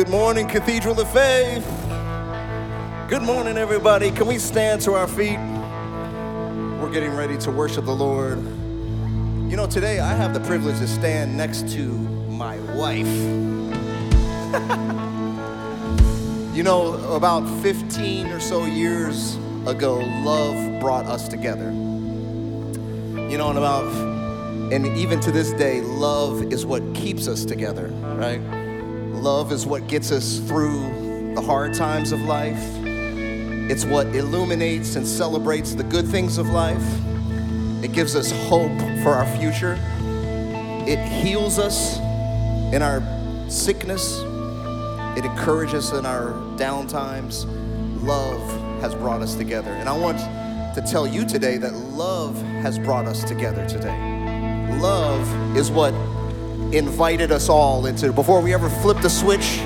Good morning, Cathedral of Faith. Good morning, everybody. Can we stand to our feet? We're getting ready to worship the Lord. You know, today I have the privilege to stand next to my wife. you know, about 15 or so years ago, love brought us together. You know, and about, and even to this day, love is what keeps us together, right? Love is what gets us through the hard times of life. It's what illuminates and celebrates the good things of life. It gives us hope for our future. It heals us in our sickness. It encourages us in our down times. Love has brought us together. And I want to tell you today that love has brought us together today. Love is what invited us all into before we ever flipped the switch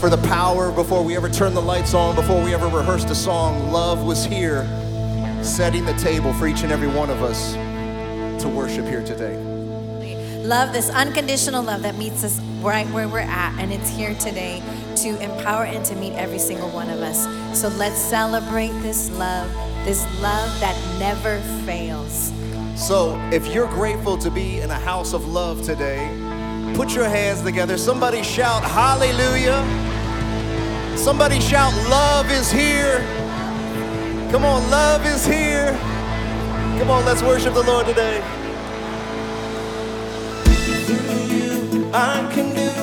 for the power, before we ever turned the lights on, before we ever rehearsed a song, love was here setting the table for each and every one of us to worship here today. Love, this unconditional love that meets us right where we're at, and it's here today to empower and to meet every single one of us. So let's celebrate this love, this love that never fails. So, if you're grateful to be in a house of love today, put your hands together. Somebody shout, Hallelujah. Somebody shout, Love is here. Come on, love is here. Come on, let's worship the Lord today. Through you, I can do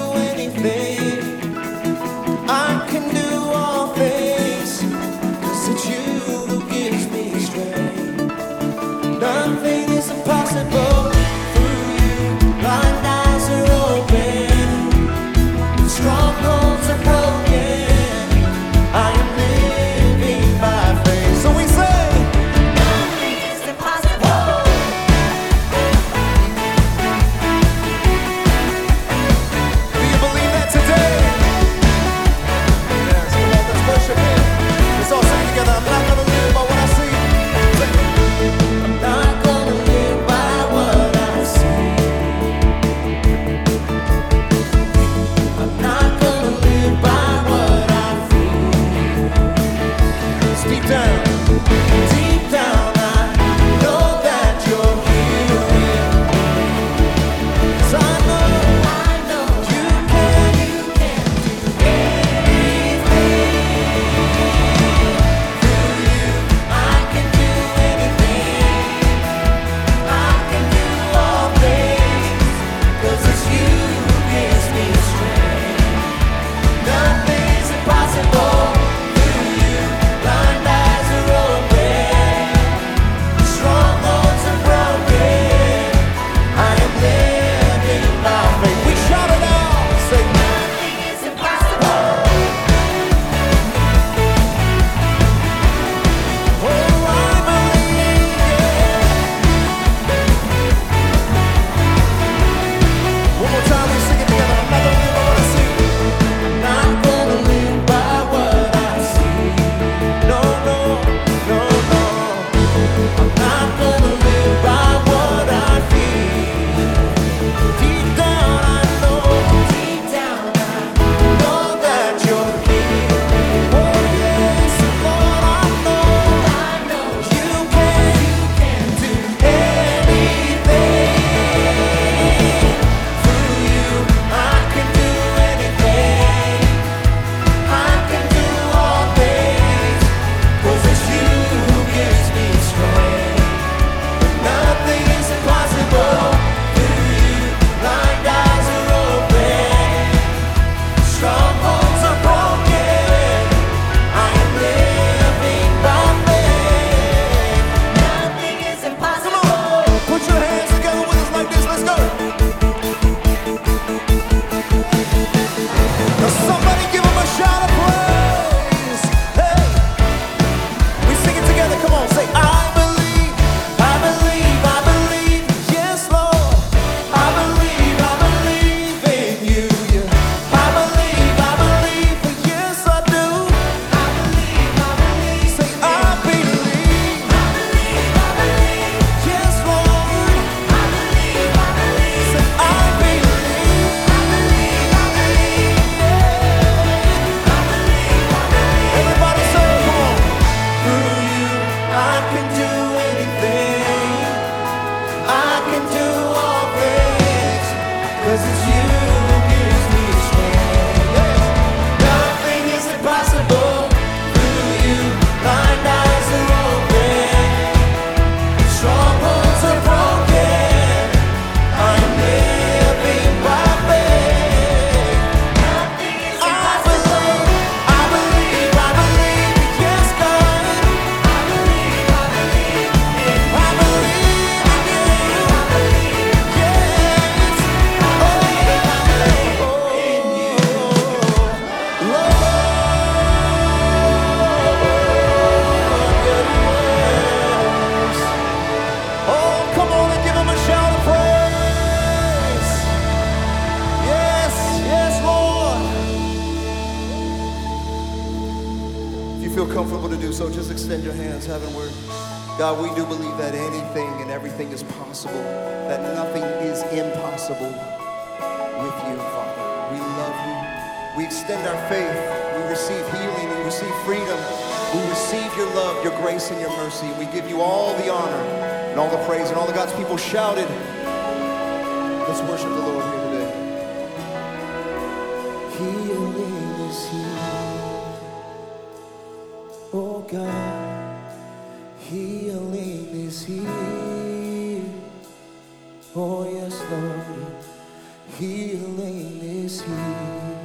Healing is here.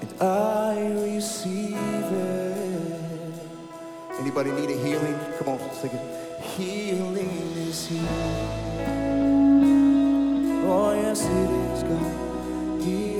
And I receive it. Anybody need a healing? Come on, sing it. Healing is here. Oh, yes, it is, God. Healing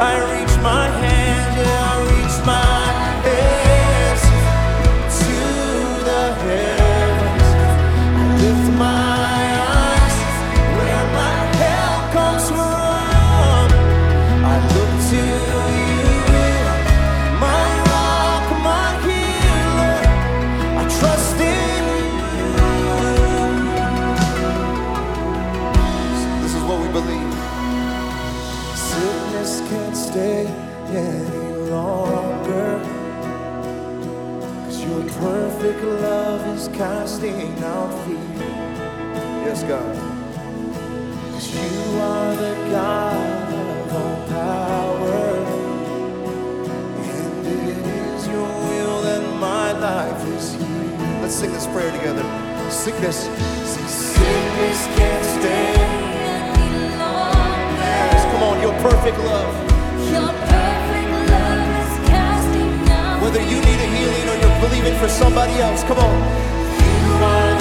I reach my hand. trusting I'll. Yes, God. Cause you are the God of all power. And it is your will that my life is. Let's sing this prayer together. Sickness. Sickness can't stand any longer. Yes, come on, your perfect love. Your perfect love is casting out. Whether you need a healing or you're believing for somebody else, come on my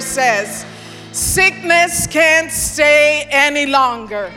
says. Sickness can't stay any longer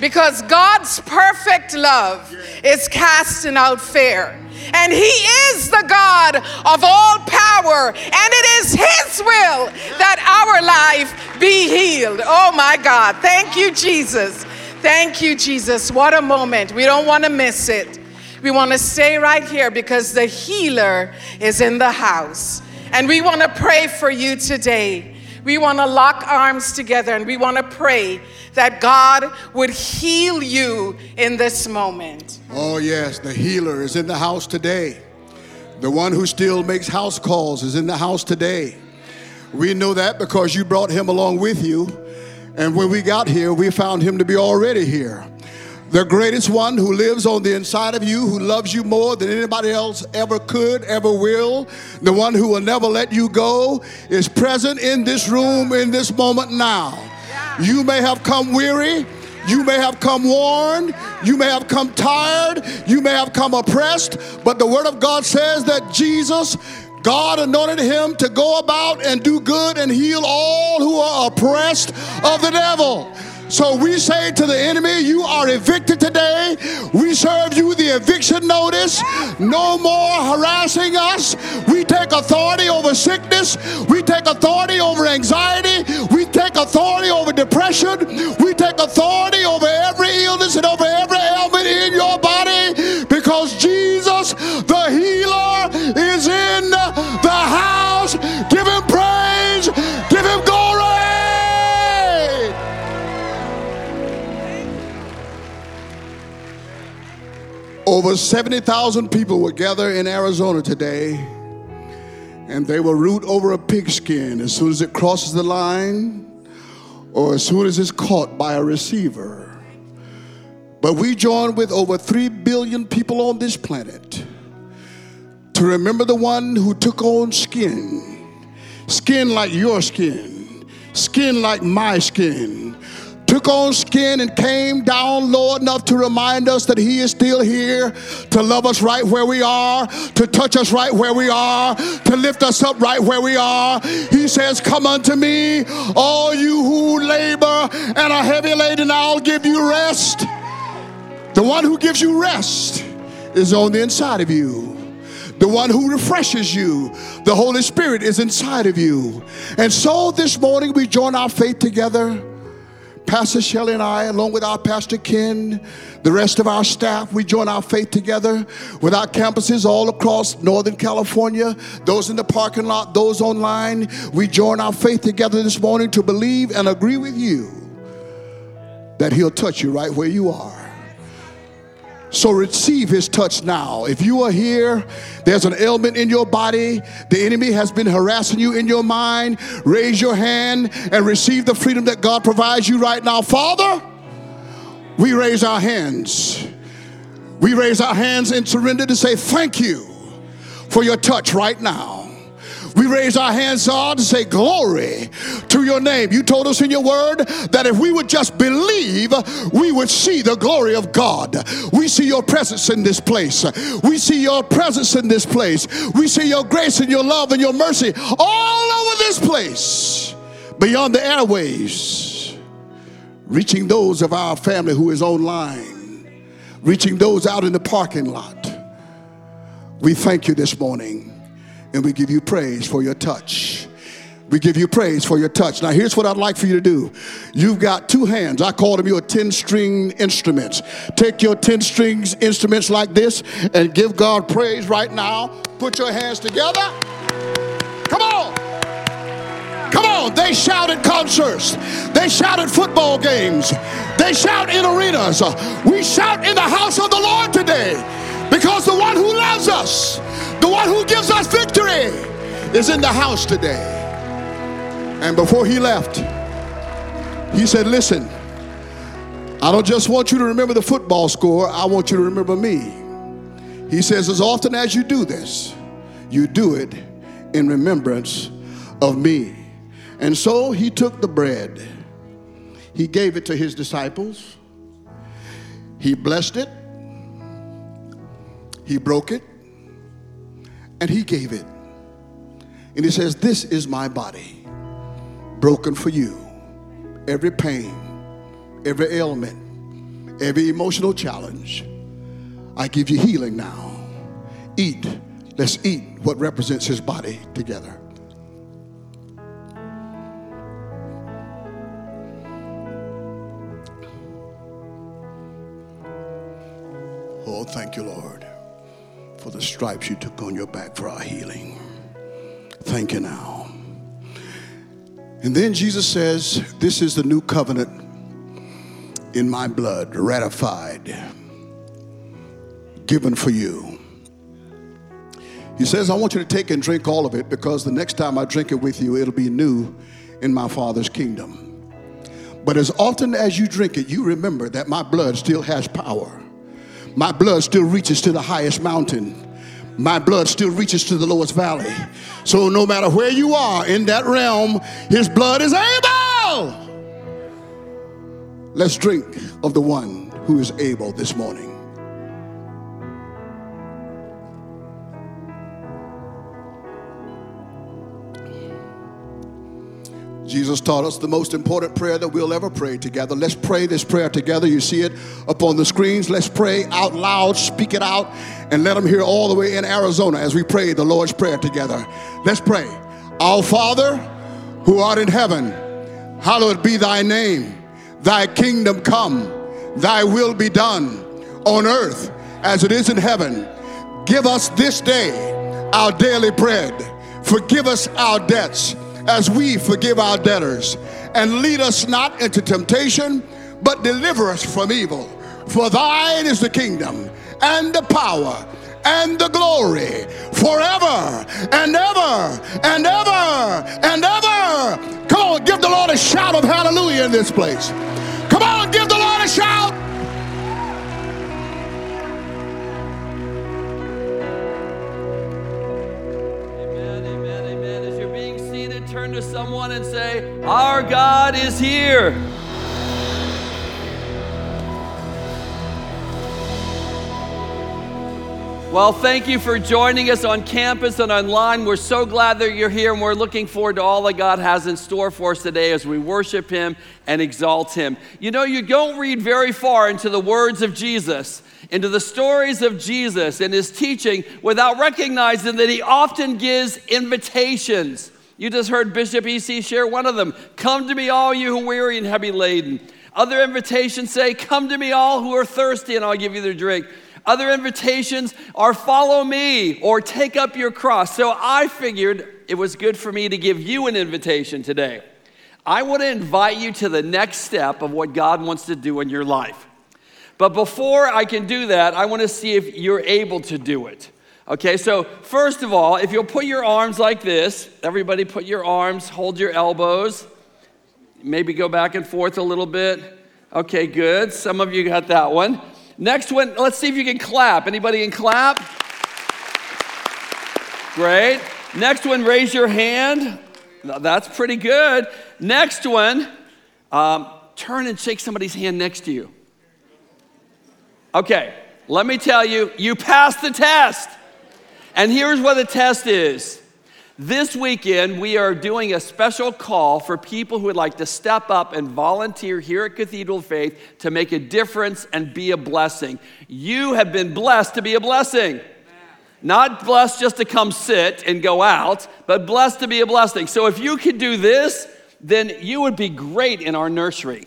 because God's perfect love is casting out fear. And He is the God of all power, and it is His will that our life be healed. Oh my God. Thank you, Jesus. Thank you, Jesus. What a moment. We don't want to miss it. We want to stay right here because the healer is in the house. And we want to pray for you today. We want to lock arms together and we want to pray that God would heal you in this moment. Oh, yes, the healer is in the house today. The one who still makes house calls is in the house today. We know that because you brought him along with you. And when we got here, we found him to be already here. The greatest one who lives on the inside of you, who loves you more than anybody else ever could, ever will, the one who will never let you go, is present in this room in this moment now. You may have come weary. You may have come worn, you may have come tired, you may have come oppressed, but the Word of God says that Jesus, God anointed him to go about and do good and heal all who are oppressed of the devil. So we say to the enemy, You are evicted today. We serve you the eviction notice. No more harassing us. We take authority over sickness. We take authority over anxiety. We take authority over depression. We take authority over every illness and over every ailment in your body because Jesus, the healer, is in Over 70,000 people were gathered in Arizona today. and they will root over a pigskin as soon as it crosses the line or as soon as it's caught by a receiver. But we join with over 3 billion people on this planet to remember the one who took on skin, skin like your skin, skin like my skin, took on skin and came down low enough to remind us that He is still here to love us right where we are, to touch us right where we are, to lift us up right where we are. He says, Come unto me, all you who labor and are heavy laden, I'll give you rest. The one who gives you rest is on the inside of you. The one who refreshes you, the Holy Spirit is inside of you. And so this morning we join our faith together Pastor Shelley and I, along with our Pastor Ken, the rest of our staff, we join our faith together with our campuses all across Northern California, those in the parking lot, those online. We join our faith together this morning to believe and agree with you that He'll touch you right where you are. So receive his touch now. If you are here, there's an ailment in your body, the enemy has been harassing you in your mind, raise your hand and receive the freedom that God provides you right now. Father, we raise our hands. We raise our hands in surrender to say thank you for your touch right now. We raise our hands, God, to say glory to your name. You told us in your word that if we would just believe, we would see the glory of God. We see your presence in this place. We see your presence in this place. We see your grace and your love and your mercy all over this place, beyond the airways, reaching those of our family who is online, reaching those out in the parking lot. We thank you this morning. And we give you praise for your touch. We give you praise for your touch. Now, here's what I'd like for you to do. You've got two hands. I call them your 10 string instruments. Take your 10 strings instruments like this and give God praise right now. Put your hands together. Come on. Come on. They shout at concerts, they shout at football games, they shout in arenas. We shout in the house of the Lord today because the one who loves us the one who gives us victory is in the house today. And before he left, he said, Listen, I don't just want you to remember the football score, I want you to remember me. He says, As often as you do this, you do it in remembrance of me. And so he took the bread, he gave it to his disciples, he blessed it, he broke it, and he gave it. And he says, This is my body, broken for you. Every pain, every ailment, every emotional challenge, I give you healing now. Eat. Let's eat what represents his body together. Oh, thank you, Lord for the stripes you took on your back for our healing. Thank you now. And then Jesus says, This is the new covenant in my blood, ratified, given for you. He says, I want you to take and drink all of it because the next time I drink it with you, it'll be new in my Father's kingdom. But as often as you drink it, you remember that my blood still has power my blood still reaches to the highest mountain. My blood still reaches to the lowest valley. So no matter where you are in that realm, his blood is able. Let's drink of the one who is able this morning. Jesus taught us the most important prayer that we'll ever pray together. Let's pray this prayer together. You see it up on the screens. Let's pray out loud, speak it out, and let them hear all the way in Arizona as we pray the Lord's Prayer together. Let's pray. Our Father, who art in heaven, hallowed be thy name. Thy kingdom come, thy will be done on earth as it is in heaven. Give us this day our daily bread. Forgive us our debts as we forgive our debtors. And lead us not into temptation, but deliver us from evil. For thine is the kingdom and the power and the glory forever and ever and ever and ever. Come on, give the Lord a shout of hallelujah in this place. Come on, give the Lord a shout. To someone and say, Our God is here. Well, thank you for joining us on campus and online. We're so glad that you're here, and we're looking forward to all that God has in store for us today as we worship Him and exalt Him. You know, you don't read very far into the words of Jesus, into the stories of Jesus and His teaching, without recognizing that He often gives invitations. You just heard Bishop EC share one of them Come to me, all you who are weary and heavy laden. Other invitations say, Come to me, all who are thirsty, and I'll give you the drink. Other invitations are follow me or take up your cross. So I figured it was good for me to give you an invitation today. I want to invite you to the next step of what God wants to do in your life. But before I can do that, I want to see if you're able to do it. Okay, so first of all, if you'll put your arms like this, everybody put your arms, hold your elbows, maybe go back and forth a little bit. Okay, good. Some of you got that one. Next one, let's see if you can clap. Anybody can clap? Great. Next one, raise your hand. That's pretty good. Next one, um, turn and shake somebody's hand next to you. Okay, let me tell you, you passed the test. And here's what the test is. This weekend, we are doing a special call for people who would like to step up and volunteer here at Cathedral Faith to make a difference and be a blessing. You have been blessed to be a blessing. Not blessed just to come sit and go out, but blessed to be a blessing. So if you could do this, then you would be great in our nursery.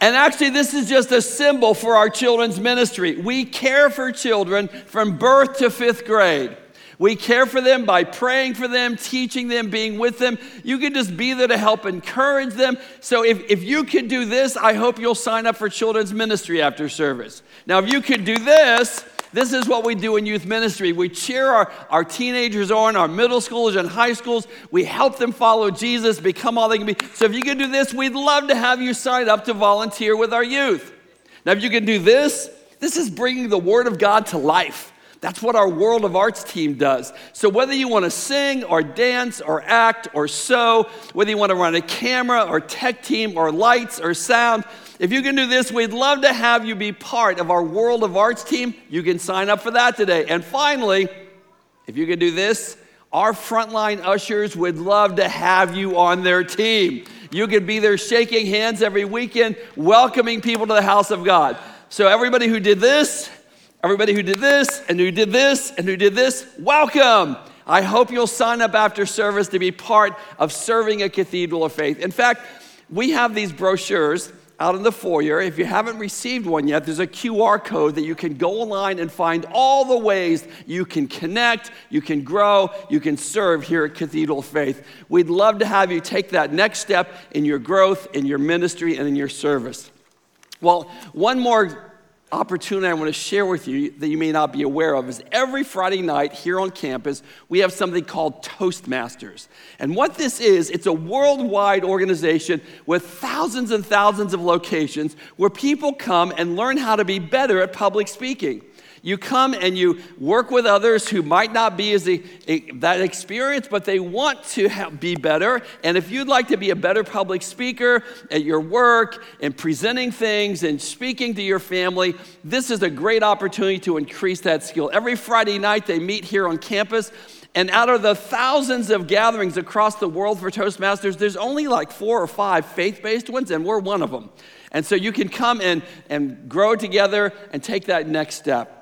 And actually, this is just a symbol for our children's ministry. We care for children from birth to fifth grade. We care for them by praying for them, teaching them, being with them. You can just be there to help encourage them. So if, if you could do this, I hope you'll sign up for children's ministry after service. Now, if you could do this, this is what we do in youth ministry. We cheer our, our teenagers on, our middle schoolers and high schools. We help them follow Jesus, become all they can be. So if you can do this, we'd love to have you sign up to volunteer with our youth. Now, if you can do this, this is bringing the Word of God to life. That's what our World of Arts team does. So, whether you want to sing or dance or act or sew, whether you want to run a camera or tech team or lights or sound, if you can do this, we'd love to have you be part of our World of Arts team. You can sign up for that today. And finally, if you can do this, our frontline ushers would love to have you on their team. You could be there shaking hands every weekend, welcoming people to the house of God. So, everybody who did this, Everybody who did this and who did this and who did this, welcome. I hope you'll sign up after service to be part of serving a cathedral of faith. In fact, we have these brochures out in the foyer. If you haven't received one yet, there's a QR code that you can go online and find all the ways you can connect, you can grow, you can serve here at Cathedral Faith. We'd love to have you take that next step in your growth, in your ministry, and in your service. Well, one more opportunity I want to share with you that you may not be aware of is every Friday night here on campus, we have something called Toastmasters. And what this is, it's a worldwide organization with thousands and thousands of locations where people come and learn how to be better at public speaking. You come and you work with others who might not be as a, that experienced, but they want to be better. And if you'd like to be a better public speaker at your work and presenting things and speaking to your family, this is a great opportunity to increase that skill. Every Friday night, they meet here on campus. And out of the thousands of gatherings across the world for Toastmasters, there's only like four or five faith based ones, and we're one of them. And so you can come and, and grow together and take that next step.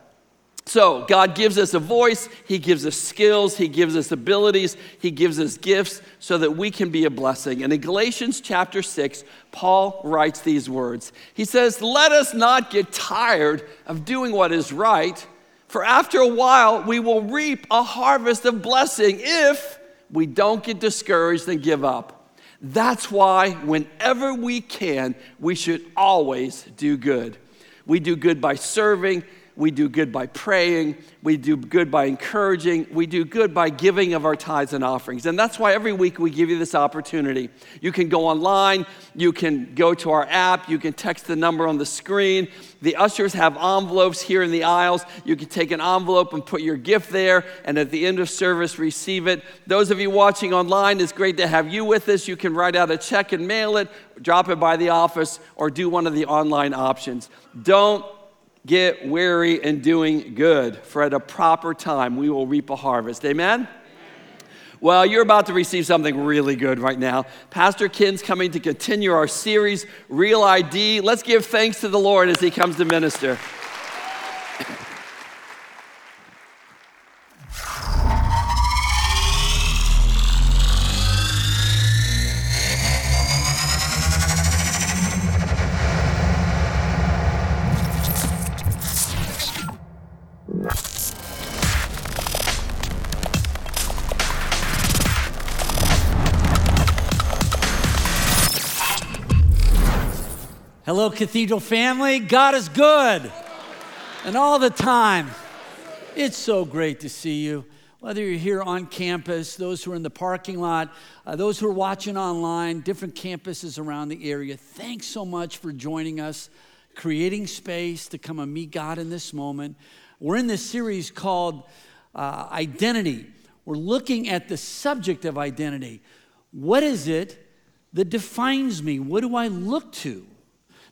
So, God gives us a voice, He gives us skills, He gives us abilities, He gives us gifts so that we can be a blessing. And in Galatians chapter 6, Paul writes these words He says, Let us not get tired of doing what is right, for after a while we will reap a harvest of blessing if we don't get discouraged and give up. That's why, whenever we can, we should always do good. We do good by serving We do good by praying. We do good by encouraging. We do good by giving of our tithes and offerings. And that's why every week we give you this opportunity. You can go online, you can go to our app, you can text the number on the screen. The ushers have envelopes here in the aisles. You can take an envelope and put your gift there, and at the end of service, receive it. Those of you watching online, it's great to have you with us. You can write out a check and mail it, drop it by the office, or do one of the online options. Don't get weary in doing good, for at a proper time we will reap a harvest. Amen? Well, you're about to receive something really good right now. Pastor Ken's coming to continue our series, Real ID. Let's give thanks to the Lord as he comes to minister. Hello, Cathedral family. God is good. And all the time. It's so great to see you. Whether you're here on campus, those who are in the parking lot, uh, those who are watching online, different campuses around the area, thanks so much for joining us, creating space to come and meet God in this moment. We're in this series called uh, Identity. We're looking at the subject of identity. What is it that defines me? What do I look to?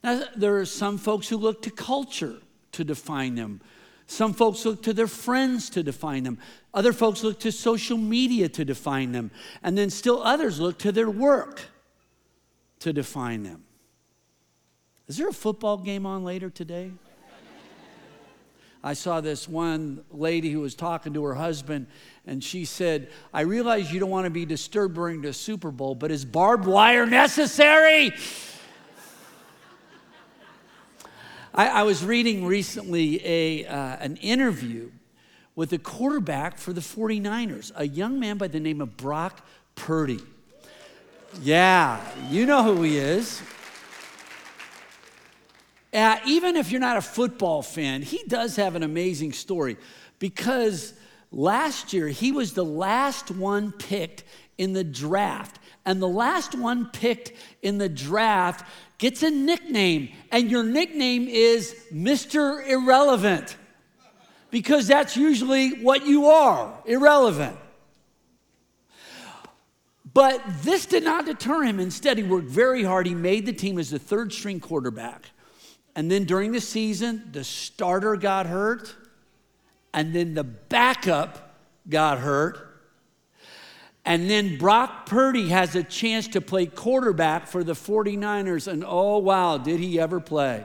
Now, there are some folks who look to culture to define them. Some folks look to their friends to define them. Other folks look to social media to define them. And then still others look to their work to define them. Is there a football game on later today? I saw this one lady who was talking to her husband, and she said, I realize you don't want to be disturbed during the Super Bowl, but is barbed wire necessary? I, I was reading recently a, uh, an interview with the quarterback for the 49ers, a young man by the name of Brock Purdy. Yeah, you know who he is. Uh, even if you're not a football fan, he does have an amazing story because last year he was the last one picked in the draft. And the last one picked in the draft gets a nickname, and your nickname is Mr. Irrelevant because that's usually what you are irrelevant. But this did not deter him. Instead, he worked very hard. He made the team as the third string quarterback. And then during the season, the starter got hurt, and then the backup got hurt. And then Brock Purdy has a chance to play quarterback for the 49ers. And oh, wow, did he ever play?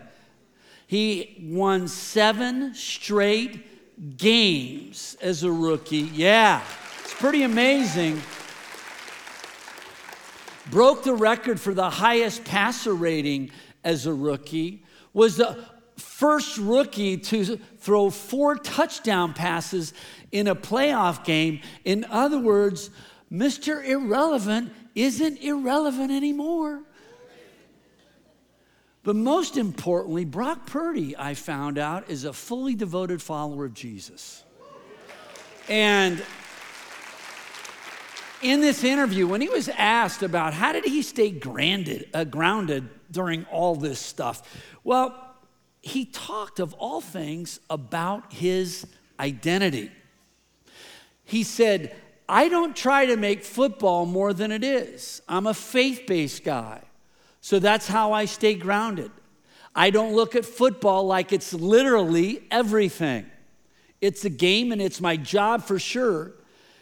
He won seven straight games as a rookie. Yeah, it's pretty amazing. Broke the record for the highest passer rating as a rookie. Was the first rookie to throw four touchdown passes in a playoff game. In other words, Mr. Irrelevant isn't irrelevant anymore. But most importantly, Brock Purdy, I found out, is a fully devoted follower of Jesus. And in this interview, when he was asked about how did he stay grounded, uh, grounded during all this stuff, well, he talked of all things about his identity. He said, I don't try to make football more than it is. I'm a faith based guy. So that's how I stay grounded. I don't look at football like it's literally everything. It's a game and it's my job for sure.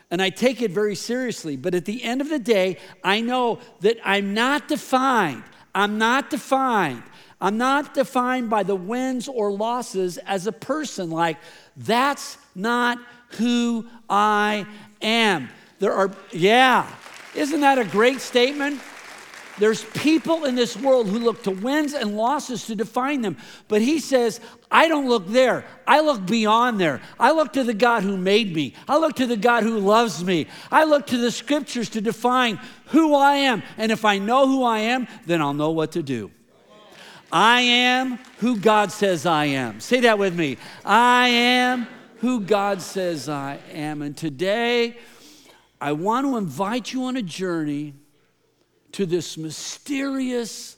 And I take it very seriously. But at the end of the day, I know that I'm not defined. I'm not defined. I'm not defined by the wins or losses as a person. Like, that's not who I am. There are, yeah, isn't that a great statement? There's people in this world who look to wins and losses to define them. But he says, I don't look there. I look beyond there. I look to the God who made me. I look to the God who loves me. I look to the scriptures to define who I am. And if I know who I am, then I'll know what to do. I am who God says I am. Say that with me. I am who God says I am. And today, I want to invite you on a journey to this mysterious,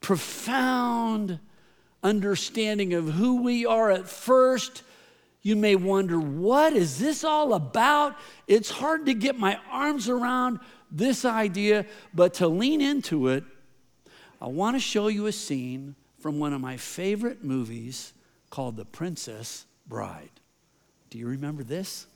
profound understanding of who we are at first. You may wonder, what is this all about? It's hard to get my arms around this idea, but to lean into it, I want to show you a scene from one of my favorite movies called The Princess Bride. Do you remember this?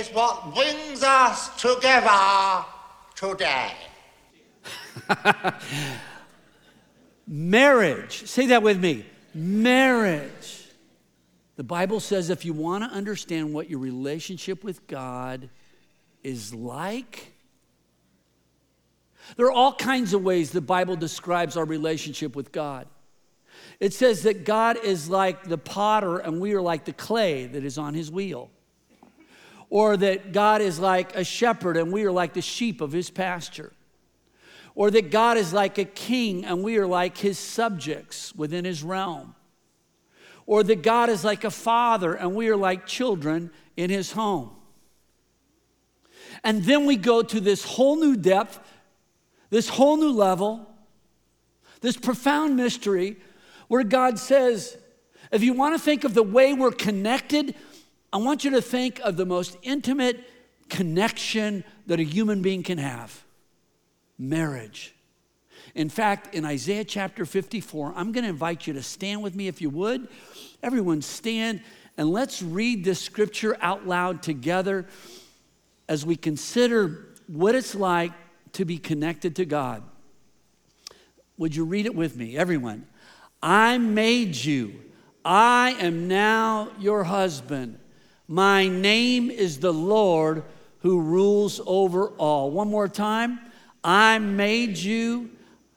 Is what brings us together today. Marriage. Say that with me. Marriage. The Bible says if you want to understand what your relationship with God is like, there are all kinds of ways the Bible describes our relationship with God. It says that God is like the potter and we are like the clay that is on his wheel. Or that God is like a shepherd and we are like the sheep of his pasture. Or that God is like a king and we are like his subjects within his realm. Or that God is like a father and we are like children in his home. And then we go to this whole new depth, this whole new level, this profound mystery where God says, if you want to think of the way we're connected, I want you to think of the most intimate connection that a human being can have marriage. In fact, in Isaiah chapter 54, I'm going to invite you to stand with me if you would. Everyone stand and let's read this scripture out loud together as we consider what it's like to be connected to God. Would you read it with me, everyone? I made you. I am now your husband. My name is the Lord who rules over all. One more time. I made you.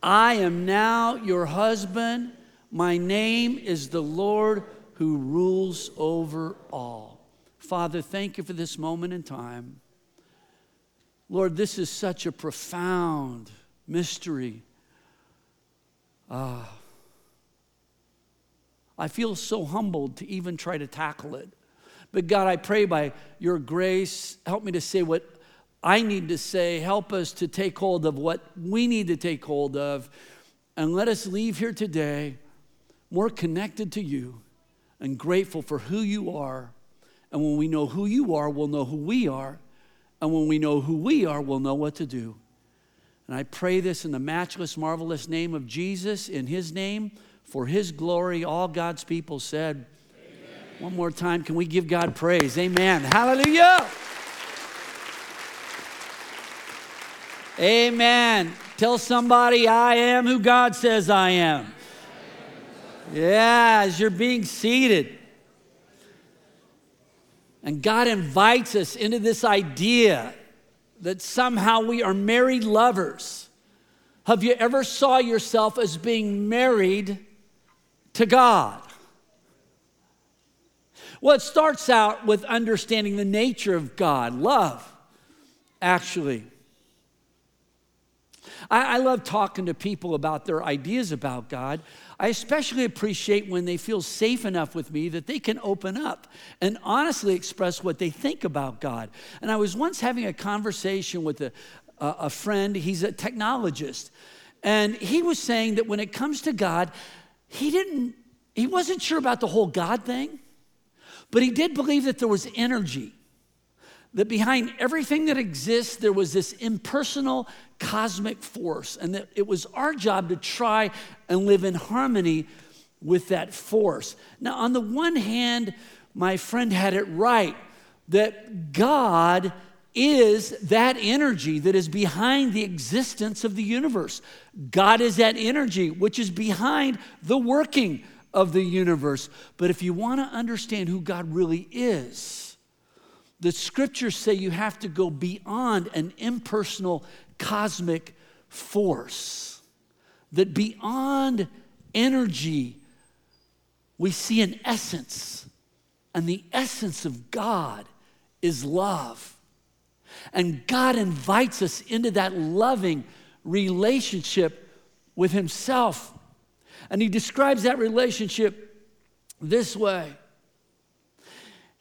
I am now your husband. My name is the Lord who rules over all. Father, thank you for this moment in time. Lord, this is such a profound mystery. Ah. I feel so humbled to even try to tackle it. But God, I pray by your grace, help me to say what I need to say. Help us to take hold of what we need to take hold of. And let us leave here today more connected to you and grateful for who you are. And when we know who you are, we'll know who we are. And when we know who we are, we'll know what to do. And I pray this in the matchless, marvelous name of Jesus, in his name for his glory. All God's people said. One more time, can we give God praise? Amen. Hallelujah. Amen. Tell somebody, I am who God says I am. Yeah, as you're being seated. And God invites us into this idea that somehow we are married lovers. Have you ever saw yourself as being married to God. Well, it starts out with understanding the nature of God, love, actually. I, I, love talking to people about their ideas about God. I especially appreciate when they feel safe enough with me that they can open up and honestly express what they think about God. And I was once having a conversation with a, a, a friend, he's a technologist, and he was saying that when it comes to God, he didn't, he wasn't sure about the whole God thing, but he did believe that there was energy. That behind everything that exists, there was this impersonal cosmic force, and that it was our job to try and live in harmony with that force. Now, on the one hand, my friend had it right that God is that energy that is behind the existence of the universe. God is that energy which is behind the working of the universe. But if you want to understand who God really is, the scriptures say you have to go beyond an impersonal cosmic force. That beyond energy, we see an essence. And the essence of God is love. And God invites us into that loving relationship with Himself. And He describes that relationship this way.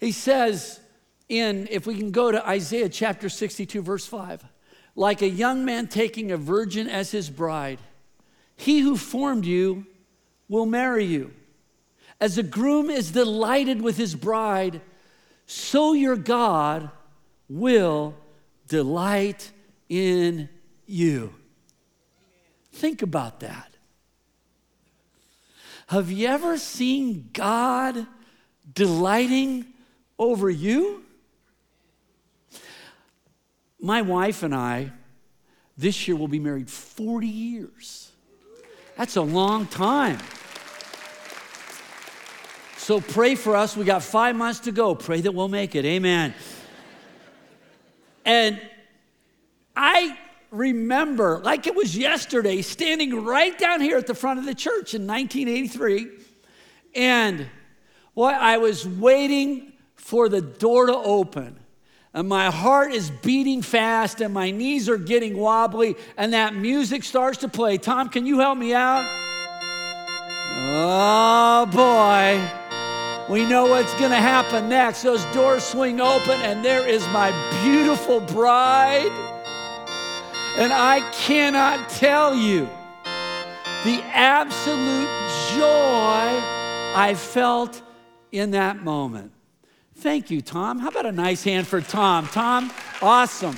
He says, in, if we can go to Isaiah chapter 62, verse 5, like a young man taking a virgin as his bride, he who formed you will marry you. As a groom is delighted with his bride, so your God will delight in you. Think about that. Have you ever seen God delighting over you? My wife and I, this year, will be married 40 years. That's a long time. So pray for us. We got five months to go. Pray that we'll make it. Amen. And I remember, like it was yesterday, standing right down here at the front of the church in 1983. And boy, I was waiting for the door to open. And my heart is beating fast, and my knees are getting wobbly, and that music starts to play. Tom, can you help me out? Oh boy. We know what's going to happen next. Those doors swing open, and there is my beautiful bride. And I cannot tell you the absolute joy I felt in that moment. Thank you, Tom. How about a nice hand for Tom? Tom, awesome.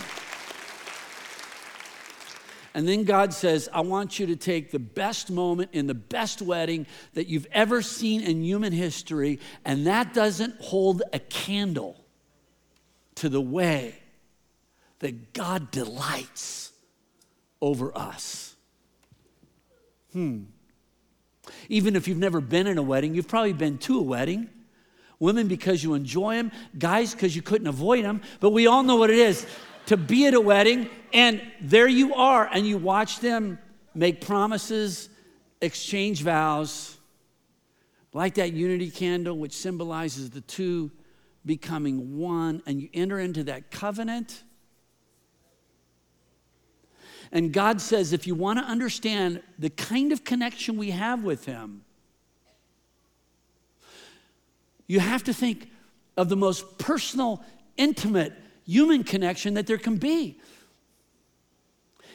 And then God says, I want you to take the best moment in the best wedding that you've ever seen in human history, and that doesn't hold a candle to the way that God delights over us. Hmm. Even if you've never been in a wedding, you've probably been to a wedding. Women, because you enjoy them, guys, because you couldn't avoid them, but we all know what it is to be at a wedding, and there you are, and you watch them make promises, exchange vows, like that unity candle, which symbolizes the two becoming one, and you enter into that covenant. And God says, if you want to understand the kind of connection we have with Him, you have to think of the most personal, intimate, human connection that there can be.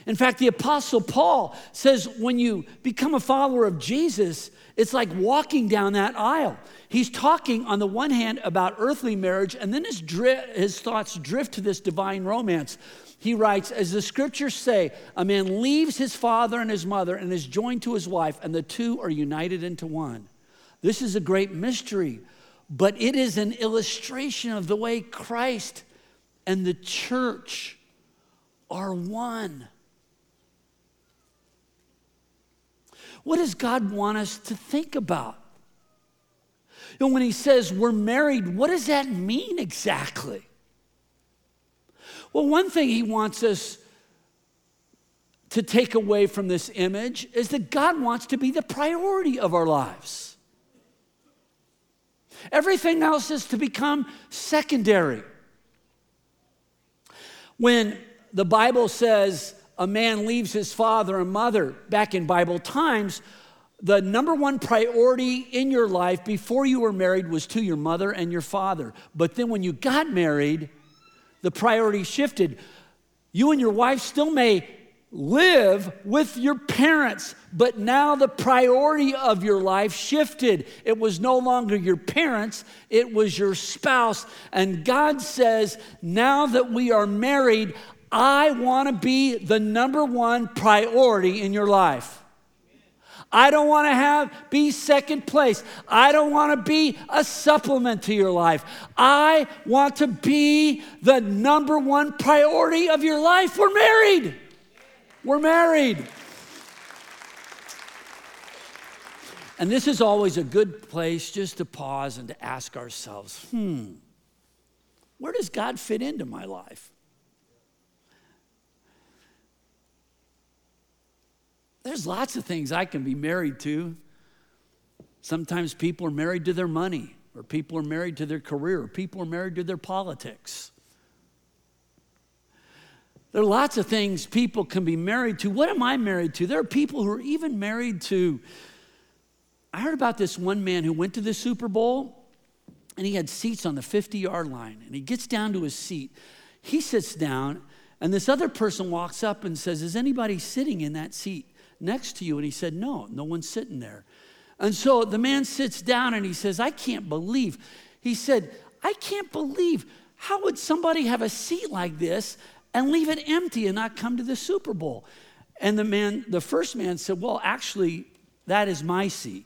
In fact, the Apostle Paul says when you become a follower of Jesus, it's like walking down that aisle. He's talking on the one hand about earthly marriage, and then his, dri- his thoughts drift to this divine romance. He writes, As the scriptures say, a man leaves his father and his mother and is joined to his wife, and the two are united into one. This is a great mystery, but it is an illustration of the way Christ and the church are one. What does God want us to think about? Know, when he says we're married, what does that mean exactly? Well, one thing he wants us to take away from this image is that God wants to be the priority of our lives. Everything else is to become secondary. When the Bible says a man leaves his father and mother back in Bible times, the number one priority in your life before you were married was to your mother and your father. But then when you got married, the priority shifted. You and your wife still may live with your parents, but now the priority of your life shifted. It was no longer your parents, it was your spouse. And God says, now that we are married, I want to be the number one priority in your life. I don't want to have be second place. I don't want to be a supplement to your life. I want to be the number one priority of your life. We're married. We're married. And this is always a good place just to pause and to ask ourselves, hmm, where does God fit into my life? There's lots of things I can be married to. Sometimes people are married to their money, or people are married to their career, or people are married to their politics. There are lots of things people can be married to. What am I married to? There are people who are even married to. I heard about this one man who went to the Super Bowl and he had seats on the 50 yard line. And he gets down to his seat. He sits down, and this other person walks up and says, Is anybody sitting in that seat? Next to you? And he said, No, no one's sitting there. And so the man sits down and he says, I can't believe. He said, I can't believe. How would somebody have a seat like this and leave it empty and not come to the Super Bowl? And the man, the first man said, Well, actually, that is my seat.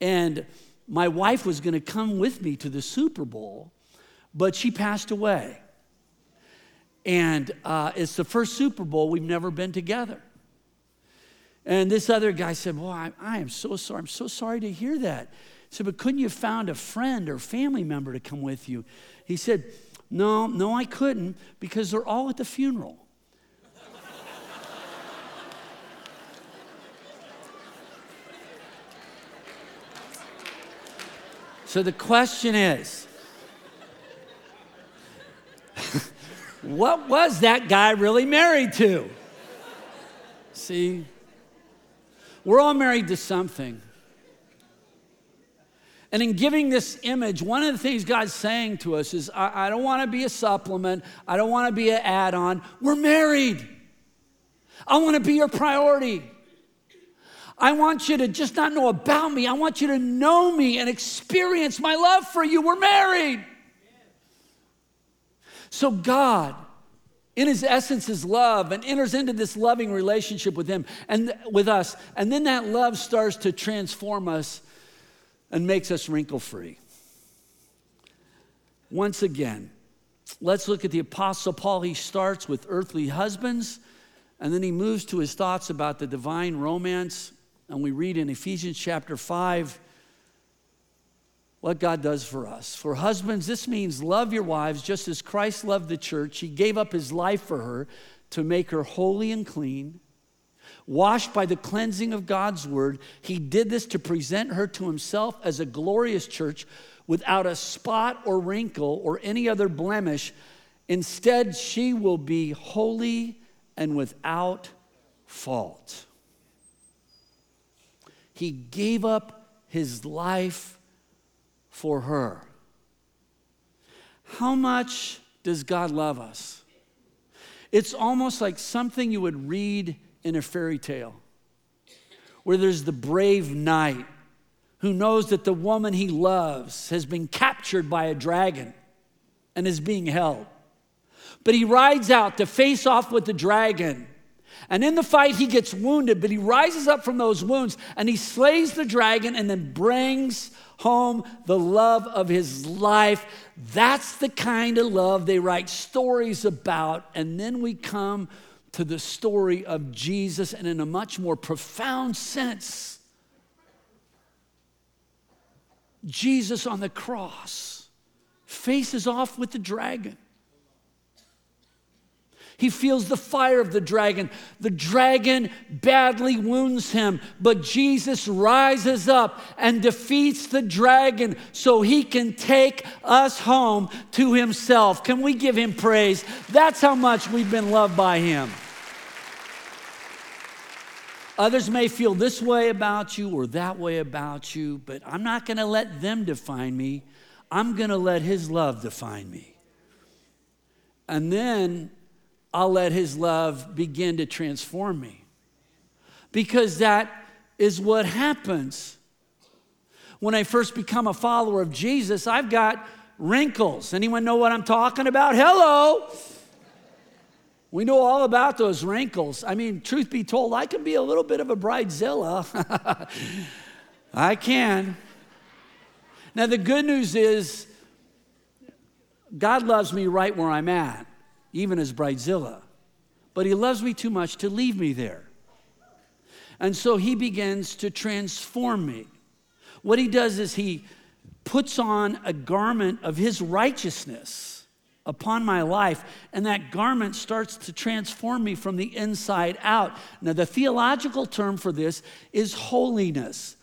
And my wife was going to come with me to the Super Bowl, but she passed away. And uh, it's the first Super Bowl we've never been together. And this other guy said, Well, I, I am so sorry. I'm so sorry to hear that. He said, But couldn't you have found a friend or family member to come with you? He said, No, no, I couldn't because they're all at the funeral. so the question is, what was that guy really married to? See, we're all married to something. And in giving this image, one of the things God's saying to us is I, I don't want to be a supplement, I don't want to be an add on. We're married. I want to be your priority. I want you to just not know about me, I want you to know me and experience my love for you. We're married. So, God, in his essence is love and enters into this loving relationship with him and with us. And then that love starts to transform us and makes us wrinkle free once again let's look at the apostle paul. He starts with earthly husbands and then he moves to his thoughts about the divine romance. And we read in ephesians chapter 5 what God does for us. For husbands, this means love your wives just as Christ loved the church. He gave up his life for her to make her holy and clean. Washed by the cleansing of God's word, he did this to present her to himself as a glorious church without a spot or wrinkle or any other blemish. Instead, she will be holy and without fault. He gave up his life for her. How much does God love us? It's almost like something you would read in a fairy tale, where there's the brave knight who knows that the woman he loves has been captured by a dragon and is being held. But he rides out to face off with the dragon. And in the fight, he gets wounded, but he rises up from those wounds and he slays the dragon and then brings home the love of his life. That's the kind of love they write stories about. And then we come to the story of Jesus, and in a much more profound sense, Jesus on the cross faces off with the dragon. He feels the fire of the dragon. The dragon badly wounds him, but Jesus rises up and defeats the dragon so he can take us home to himself. Can we give him praise? That's how much we've been loved by him. Others may feel this way about you or that way about you, but I'm not going to let them define me. I'm going to let His love define me. And then I'll let His love begin to transform me. Because that is what happens. When I first become a follower of Jesus, I've got wrinkles. Anyone know what I'm talking about? Hello. We know all about those wrinkles. I mean, truth be told, I can be a little bit of a bridezilla. I can. Now, the good news is God loves me right where I'm at, even as bridezilla. But He loves me too much to leave me there. And so He begins to transform me. What He does is He puts on a garment of His righteousness upon my life, and that garment starts to transform me from the inside out. Now, the theological term for this is holiness.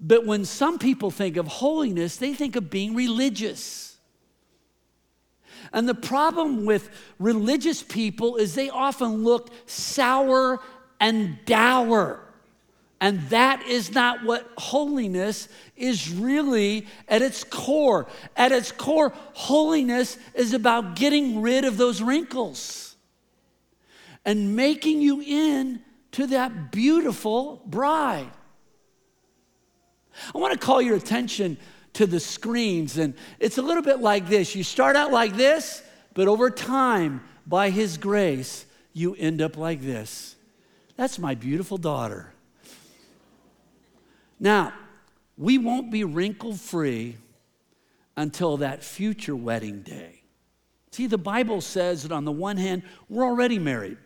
But when some people think of holiness, they think of being religious. And the problem with religious people is they often look sour and dour. And that is not what holiness is really at its core. At its core, holiness is about getting rid of those wrinkles and making you in to that beautiful bride. I want to call your attention to the screens, and it's a little bit like this. You start out like this, but over time, by His grace, you end up like this. That's my beautiful daughter. Now, we won't be wrinkle free until that future wedding day. See, the Bible says that on the one hand, we're already married.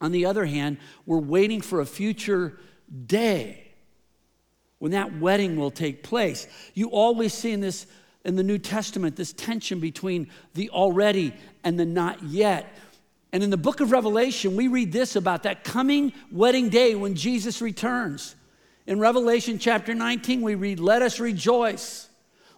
On the other hand, we're waiting for a future day when that wedding will take place. You always see in this in the New Testament this tension between the already and the not yet. And in the book of Revelation, we read this about that coming wedding day when Jesus returns. In Revelation chapter 19, we read, Let us rejoice.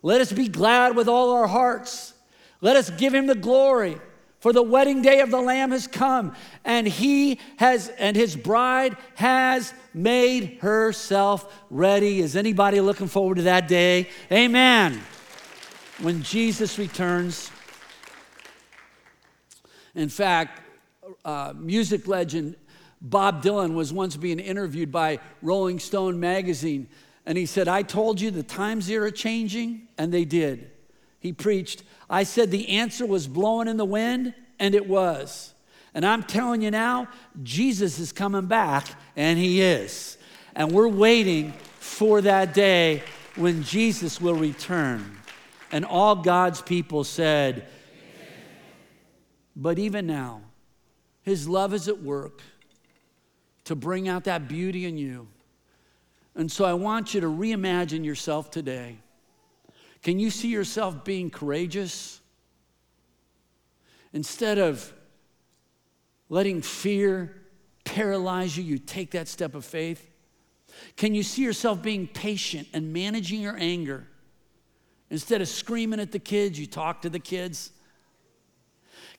Let us be glad with all our hearts. Let us give him the glory. For the wedding day of the Lamb has come, and he has, and his bride has made herself ready. Is anybody looking forward to that day? Amen. When Jesus returns. In fact, uh, music legend Bob Dylan was once being interviewed by Rolling Stone magazine, and he said, I told you the times are changing, and they did. He preached, I said the answer was blowing in the wind, and it was. And I'm telling you now, Jesus is coming back, and he is. And we're waiting for that day when Jesus will return. And all God's people said, But even now, his love is at work to bring out that beauty in you. And so I want you to reimagine yourself today. Can you see yourself being courageous? Instead of letting fear paralyze you, you take that step of faith. Can you see yourself being patient and managing your anger? Instead of screaming at the kids, you talk to the kids.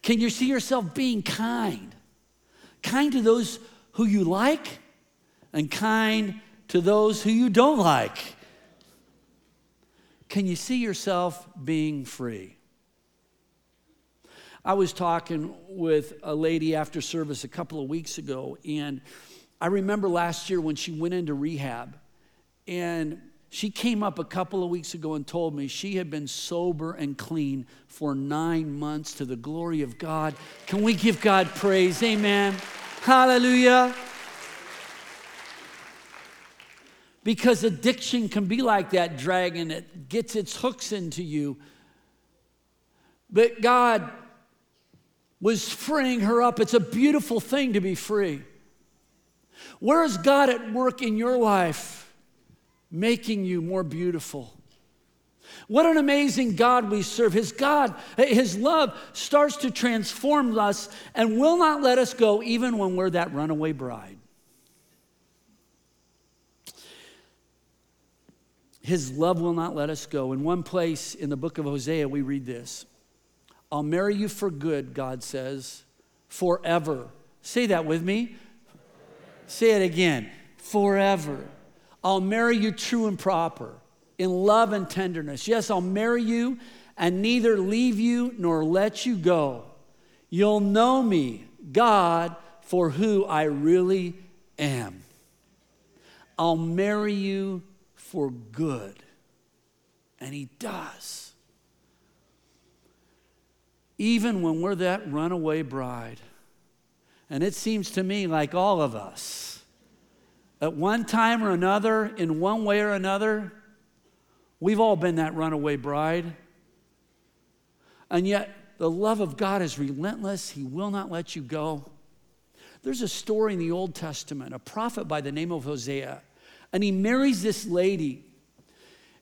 Can you see yourself being kind? Kind to those who you like and kind to those who you don't like. Can you see yourself being free? I was talking with a lady after service a couple of weeks ago, and I remember last year when she went into rehab, and she came up a couple of weeks ago and told me she had been sober and clean for nine months to the glory of God. Can we give God praise? Amen. Hallelujah. Because addiction can be like that dragon, it gets its hooks into you. But God was freeing her up. It's a beautiful thing to be free. Where is God at work in your life, making you more beautiful? What an amazing God we serve. His God, His love starts to transform us and will not let us go even when we're that runaway bride. His love will not let us go. In one place in the book of Hosea, we read this I'll marry you for good, God says, forever. Say that with me. Say it again forever. I'll marry you true and proper in love and tenderness. Yes, I'll marry you and neither leave you nor let you go. You'll know me, God, for who I really am. I'll marry you for good. And He does. Even when we're that runaway bride, And it seems to me like all of us, at one time or another, in one way or another, we've all been that runaway bride. And yet, the love of God is relentless. He will not let you go. There's a story in the Old Testament, a prophet by the name of Hosea, and he marries this lady.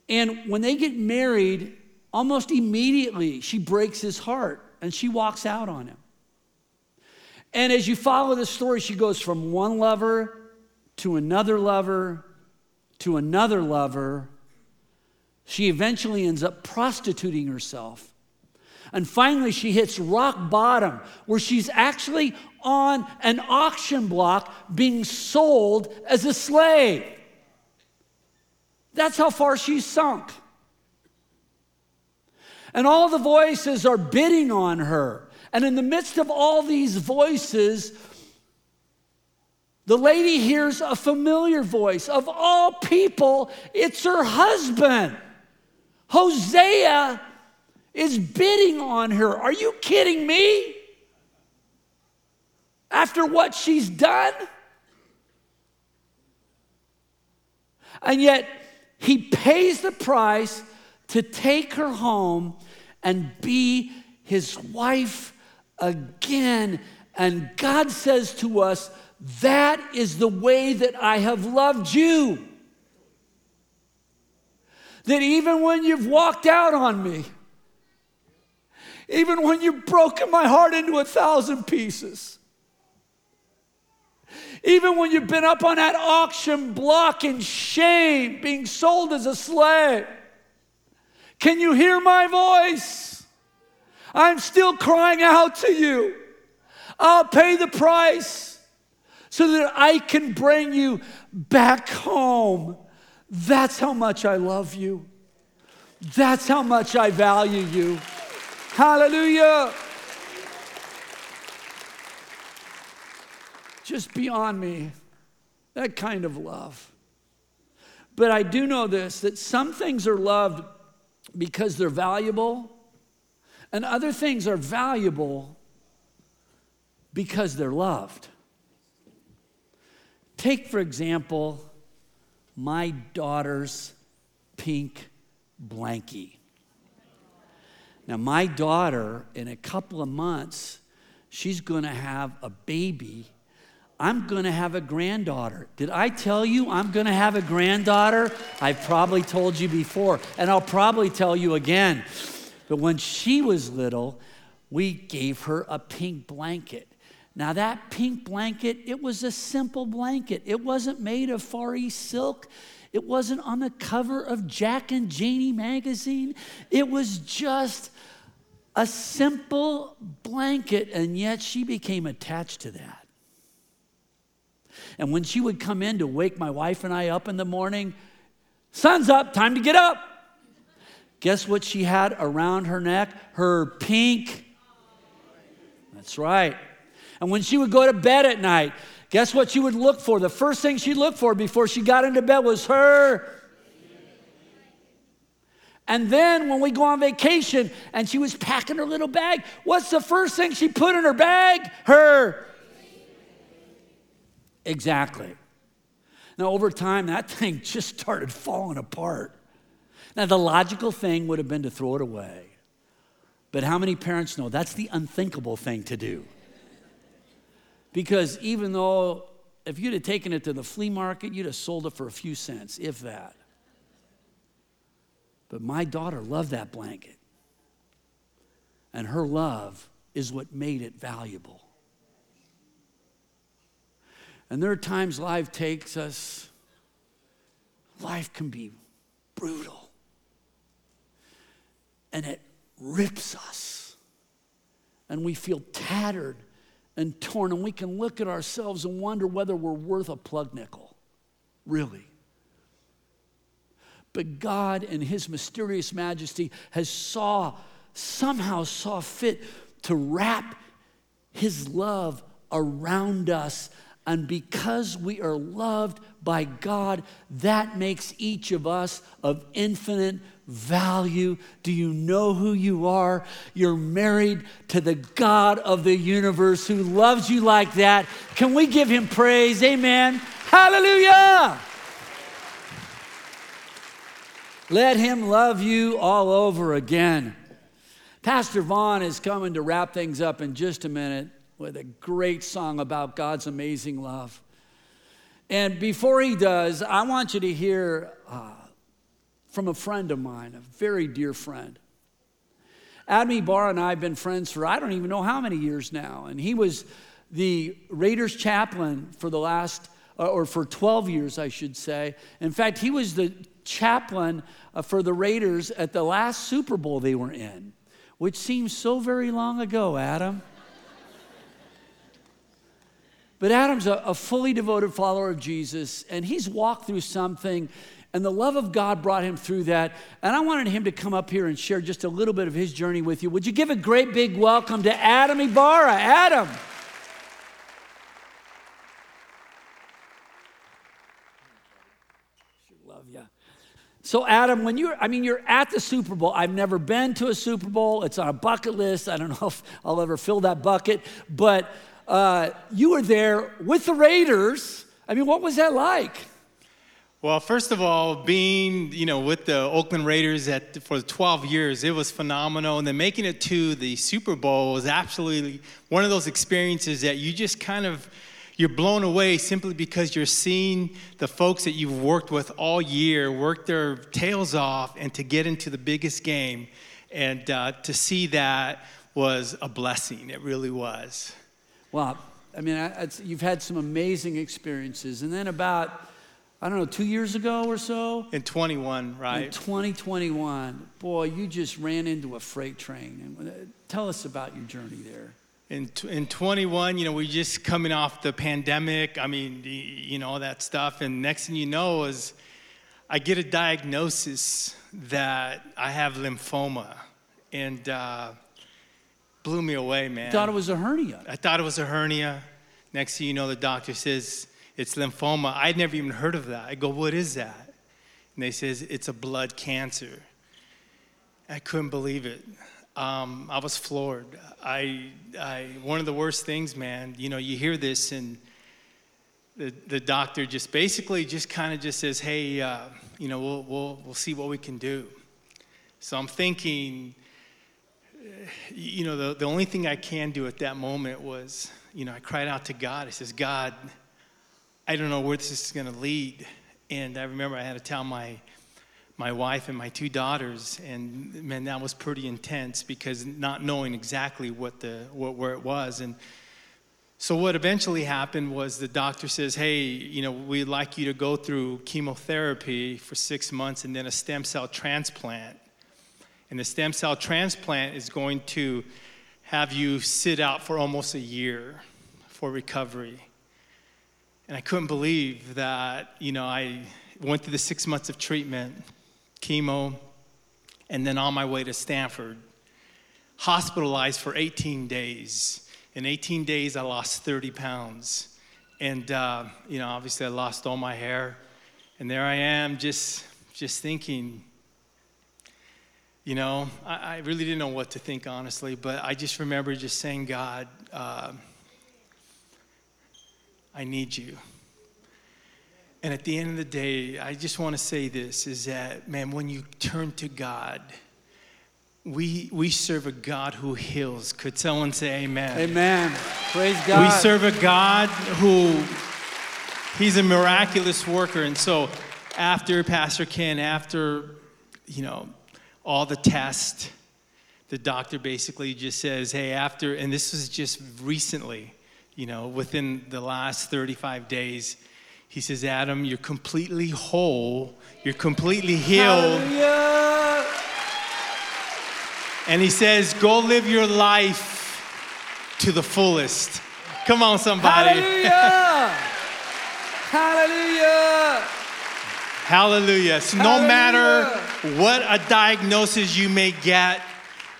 And when they get married, almost immediately she breaks his heart and she walks out on him. And as you follow the story, she goes from one lover to another lover to another lover. She eventually ends up prostituting herself. And finally, she hits rock bottom, where she's actually on an auction block being sold as a slave. That's how far she's sunk. And all the voices are bidding on her. And in the midst of all these voices, the lady hears a familiar voice. Of all people, it's her husband. Hosea is bidding on her. Are you kidding me? After what she's done? And yet, he pays the price to take her home and be his wife again. And God says to us, That is the way that I have loved you. That even when you've walked out on me, even when you've broken my heart into a thousand pieces, even when you've been up on that auction block in shame, being sold as a slave, can you hear my voice? I'm still crying out to you. I'll pay the price so that I can bring you back home. That's how much I love you. That's how much I value you. Hallelujah. Just beyond me, that kind of love. But I do know this that some things are loved because they're valuable and other things are valuable because they're loved. Take, for example, my daughter's pink blankie. Now, my daughter, in a couple of months, she's going to have a baby. I'm going to have a granddaughter. Did I tell you I'm going to have a granddaughter? I've probably told you before, and I'll probably tell you again. But when she was little, we gave her a pink blanket. Now, that pink blanket, it was a simple blanket. It wasn't made of Far East silk. It wasn't on the cover of Jack and Janie magazine. It was just a simple blanket, and yet she became attached to that. And when she would come in to wake my wife and I up in the morning, sun's up, time to get up. Guess what she had around her neck? Her pink. That's right. And when she would go to bed at night, guess what she would look for? The first thing she'd look for before she got into bed was her. And then when we go on vacation and she was packing her little bag, what's the first thing she put in her bag? Her. Exactly. Now, over time, that thing just started falling apart. Now, the logical thing would have been to throw it away. But how many parents know that's the unthinkable thing to do? Because even though if you'd have taken it to the flea market, you'd have sold it for a few cents, if that. But my daughter loved that blanket. And her love is what made it valuable. And there are times life takes us, life can be brutal and it rips us. And we feel tattered and torn, and we can look at ourselves and wonder whether we're worth a plug nickel. Really. But God, in His mysterious majesty, has saw, somehow saw fit to wrap His love around us. And because we are loved by God, that makes each of us of infinite value? Do you know who you are? You're married to the God of the universe who loves you like that. Can we give him praise? Amen. Hallelujah. Let him love you all over again. Pastor Vaughn is coming to wrap things up in just a minute with a great song about God's amazing love. And before he does, I want you to hear uh, from a friend of mine, a very dear friend. Adam Barr and I have been friends for I don't even know how many years now. And he was the Raiders chaplain for the last, uh, or for 12 years, I should say. In fact, he was the chaplain uh, for the Raiders at the last Super Bowl they were in, which seems so very long ago, Adam. But Adam's a, a, fully devoted follower of Jesus, and he's walked through something, and the love of God brought him through that. And I wanted him to come up here and share just a little bit of his journey with you. Would you give a great big welcome to Adam Ibarra? Adam. So, Adam, when you're, I mean, you're at the Super Bowl. I've never been to a Super Bowl. It's on a bucket list. I don't know if I'll ever fill that bucket, but uh, you were there with the Raiders. I mean, what was that like? Well, first of all, being you know with the Oakland Raiders at, for 12 years, it was phenomenal, and then making it to the Super Bowl was absolutely one of those experiences that you just kind of you're blown away simply because you're seeing the folks that you've worked with all year work their tails off, and to get into the biggest game, and uh, to see that was a blessing. It really was. Well, I mean, you've had some amazing experiences. And then about, I don't know, two years ago or so? In 21, right? In 2021, boy, you just ran into a freight train. And uh, tell us about your journey there. In, in 21, you know, we just coming off the pandemic. I mean, you know, all that stuff. And next thing you know is I get a diagnosis that I have lymphoma. And, uh, blew me away, man. I thought it was a hernia. I thought it was a hernia. Next thing you know, the doctor says it's lymphoma. I'd never even heard of that. I go, what is that? And they says it's a blood cancer. I couldn't believe it. Um, I was floored. I, I, one of the worst things, man. You know, you hear this and the, the doctor just basically just kind of just says, hey, uh, you know, we'll, we'll, we'll see what we can do. So I'm thinking, you know, the, the only thing I can do at that moment was, you know, I cried out to God. I says, God, I don't know where this is going to lead. And I remember I had to tell my, my wife and my two daughters, and man, that was pretty intense because not knowing exactly what the, what, where it was. And so what eventually happened was the doctor says, hey, you know, we'd like you to go through chemotherapy for six months and then a stem cell transplant. And the stem cell transplant is going to have you sit out for almost a year for recovery. And I couldn't believe that, you know, I went through the six months of treatment, chemo, and then on my way to Stanford, hospitalized for 18 days. In 18 days, I lost 30 pounds. And, uh, you know, obviously I lost all my hair. And there I am just, just thinking, you know, I, I, really didn't know what to think, honestly, but I just remember just saying, God, uh, I need you. And at the end of the day, I just want to say this is that, man, when you turn to God, we, we serve a God who heals. Could someone say amen? Amen. Praise God. We serve a God who, he's a miraculous worker. And so after Pastor Ken, after, you know, all the tests. The doctor basically just says, hey, after, and this was just recently, you know, within the last 35 days, he says, Adam, you're completely whole, you're completely healed. Hallelujah. And he says, go live your life to the fullest. Come on, somebody. Hallelujah. Hallelujah. Hallelujah. So no Hallelujah. matter what a diagnosis you may get,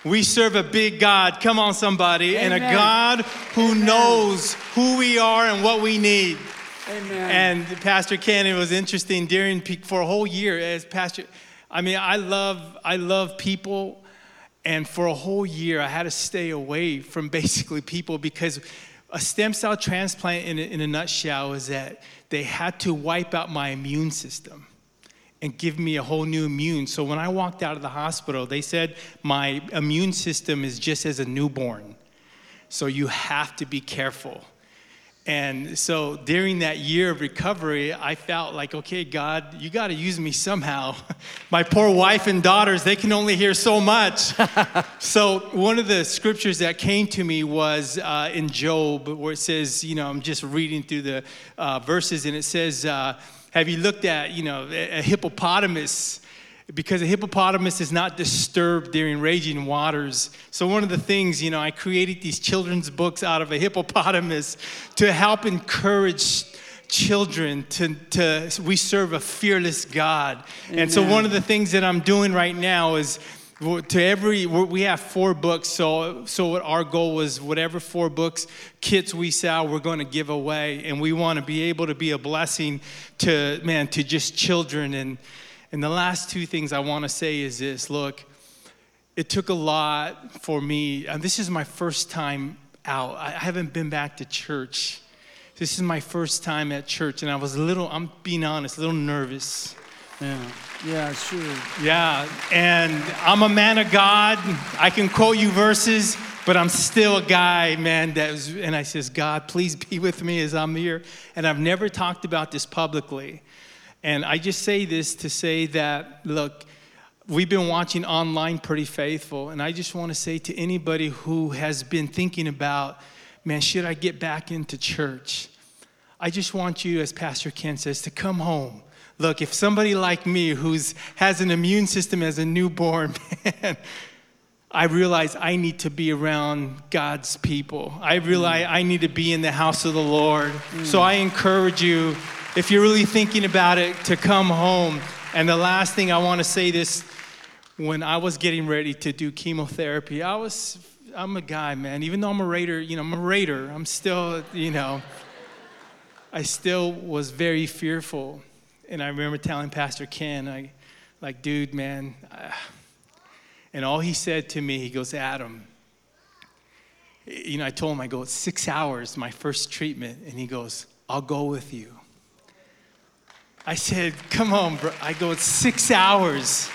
we serve a big God. Come on, somebody. Amen. And a God who Amen. knows who we are and what we need. Amen. And Pastor Ken, it was interesting during for a whole year as Pastor. I mean, I love I love people, and for a whole year I had to stay away from basically people because a stem cell transplant in a, in a nutshell is that they had to wipe out my immune system and give me a whole new immune. So when I walked out of the hospital, they said my immune system is just as a newborn. So you have to be careful. And so during that year of recovery, I felt like, okay, God, you got to use me somehow. My poor wife and daughters, they can only hear so much. so one of the scriptures that came to me was uh, in Job, where it says, you know, I'm just reading through the uh, verses, and it says, uh, have you looked at, you know, a hippopotamus? because a hippopotamus is not disturbed during raging waters. So, one of the things, you know, I created these children's books out of a hippopotamus to help encourage children to, to we serve a fearless God. Amen. And so, one of the things that I'm doing right now is to every we have four books so so what our goal was whatever four books kits we sell we're going to give away and we want to be able to be a blessing to man to just children and and the last two things I want to say is this look, it took a lot for me. And this is my first time out. I haven't been back to church. This is my first time at church, and I was a little, I'm being honest, a little nervous. Yeah, yeah, sure. Yeah, and I'm a man of God. I can quote you verses, but I'm still a guy, man, that was, and I says, God, please be with me as I'm here. And I've never talked about this publicly. And I just say this to say that, look, we've been watching online Pretty Faithful, and I just want to say to anybody who has been thinking about, man, should I get back into church? I just want you, as Pastor Ken says, to come home. Look, if somebody like me who's has an immune system as a newborn, man, I realize I need to be around God's people. I realize mm. I need to be in the house of the Lord. Mm. So I encourage you if you're really thinking about it, to come home. And the last thing I want to say this when I was getting ready to do chemotherapy, I was, I'm a guy, man. Even though I'm a raider, you know, I'm a raider, I'm still, you know, I still was very fearful. And I remember telling Pastor Ken, I, like, dude, man, uh, and all he said to me, he goes, Adam, you know, I told him, I go, six hours, my first treatment. And he goes, I'll go with you. I said, Come on, bro. I go, It's six hours.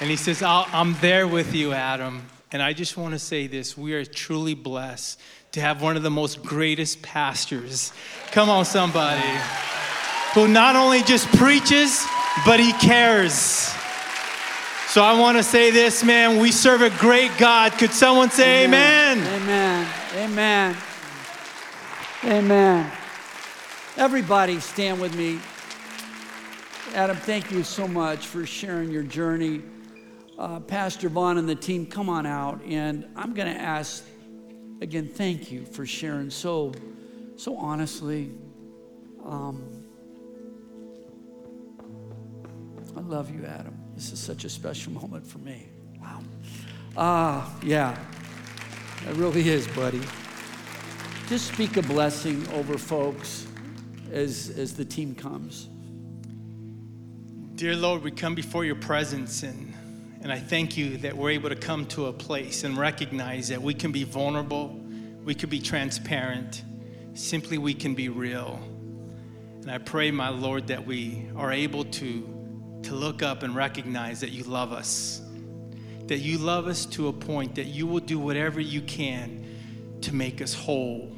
And he says, I'm there with you, Adam. And I just want to say this we are truly blessed to have one of the most greatest pastors. Come on, somebody. Who not only just preaches, but he cares. So I want to say this, man. We serve a great God. Could someone say amen? Amen. Amen. Amen. amen. Everybody stand with me. Adam, thank you so much for sharing your journey. Uh, Pastor Vaughn and the team, come on out. And I'm going to ask again, thank you for sharing so, so honestly. Um, I love you, Adam. This is such a special moment for me. Wow. Ah, yeah. It really is, buddy. Just speak a blessing over folks as, as the team comes. Dear Lord, we come before your presence and, and I thank you that we're able to come to a place and recognize that we can be vulnerable, we can be transparent, simply we can be real. And I pray, my Lord, that we are able to, to look up and recognize that you love us, that you love us to a point that you will do whatever you can to make us whole,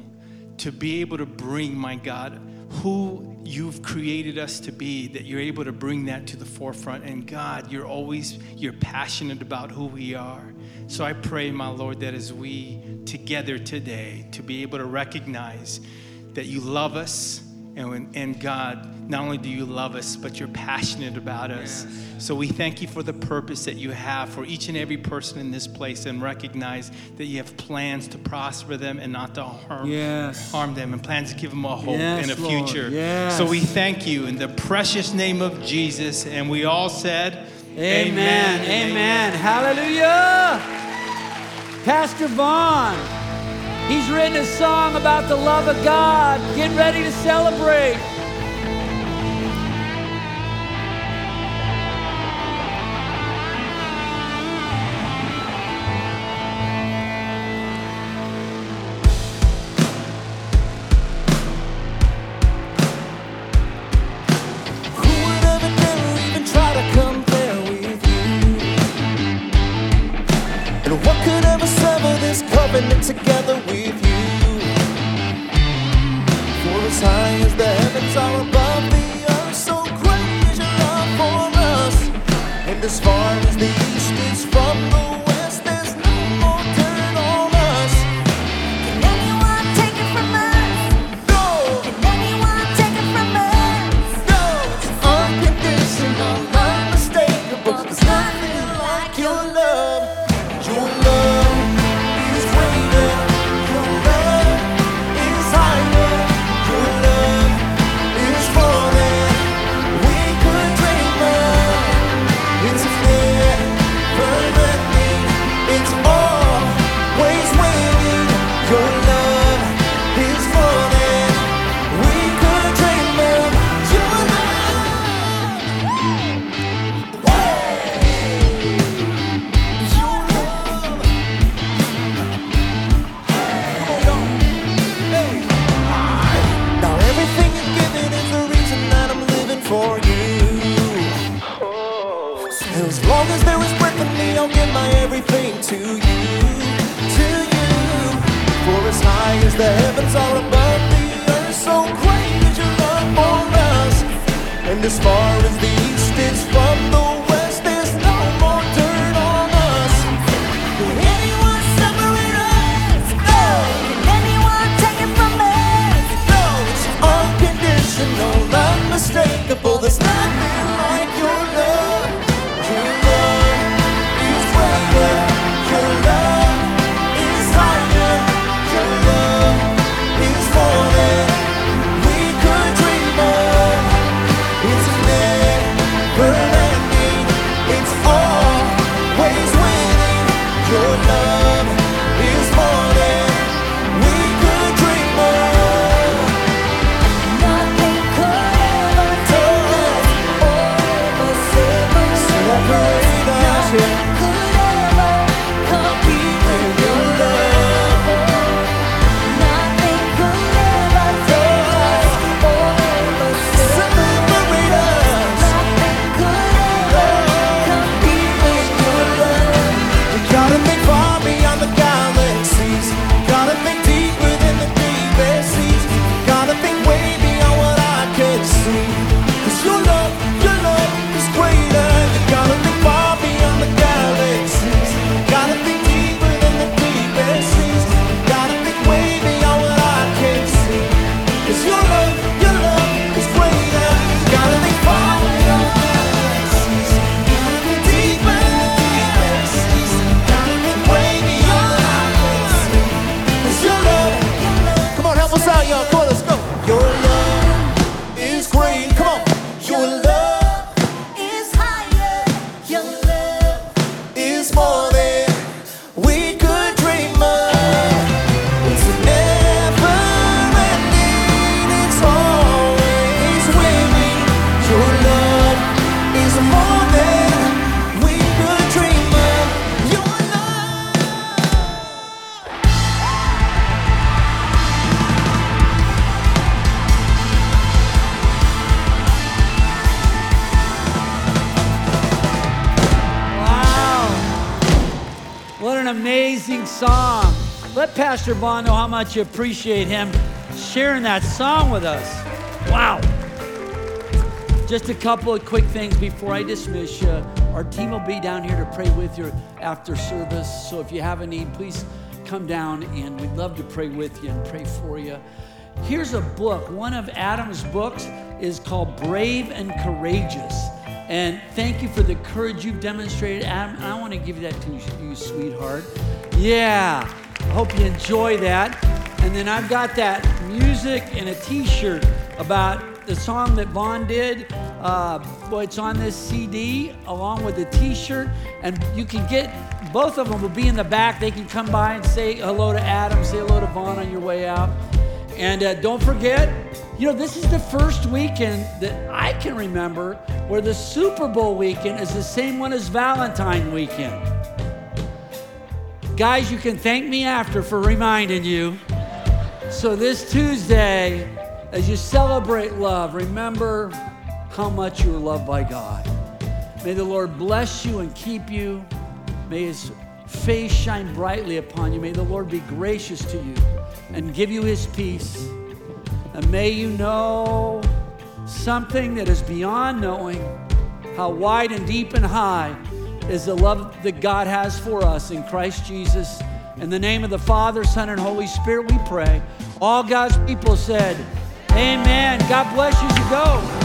to be able to bring, my God, who you've created us to be, that you're able to bring that to the forefront. And God, you're always, you're passionate about who we are. So I pray, my Lord, that as we together today to be able to recognize that you love us and, and God, not only do you love us, but you're passionate about us. Yes. So we thank you for the purpose that you have for each and every person in this place and recognize that you have plans to prosper them and not to harm, yes. harm them and plans to give them a hope yes, and a Lord. future. So we thank you in the precious name of Jesus. And we all said, Amen. Amen. Amen. Hallelujah. Pastor Vaughn. He's written a song about the love of God. Get ready to celebrate. Pastor Vaughn know how much you appreciate him sharing that song with us. Wow. Just a couple of quick things before I dismiss you. Our team will be down here to pray with you after service. So if you have a need, please come down and we'd love to pray with you and pray for you. Here's a book. One of Adam's books is called Brave and Courageous. And thank you for the courage you've demonstrated, Adam. I want to give that to you, sweetheart. Yeah. I hope you enjoy that. And then I've got that music and a t shirt about the song that Vaughn did. Uh, well, it's on this CD along with the t shirt. And you can get both of them will be in the back. They can come by and say hello to Adam, say hello to Vaughn on your way out. And uh, don't forget, you know, this is the first weekend that I can remember where the Super Bowl weekend is the same one as Valentine weekend. Guys, you can thank me after for reminding you. So, this Tuesday, as you celebrate love, remember how much you are loved by God. May the Lord bless you and keep you. May his face shine brightly upon you. May the Lord be gracious to you and give you his peace. And may you know something that is beyond knowing how wide and deep and high is the love that God has for us in Christ Jesus. In the name of the Father, Son, and Holy Spirit, we pray. All God's people said, Amen. God bless you as you go.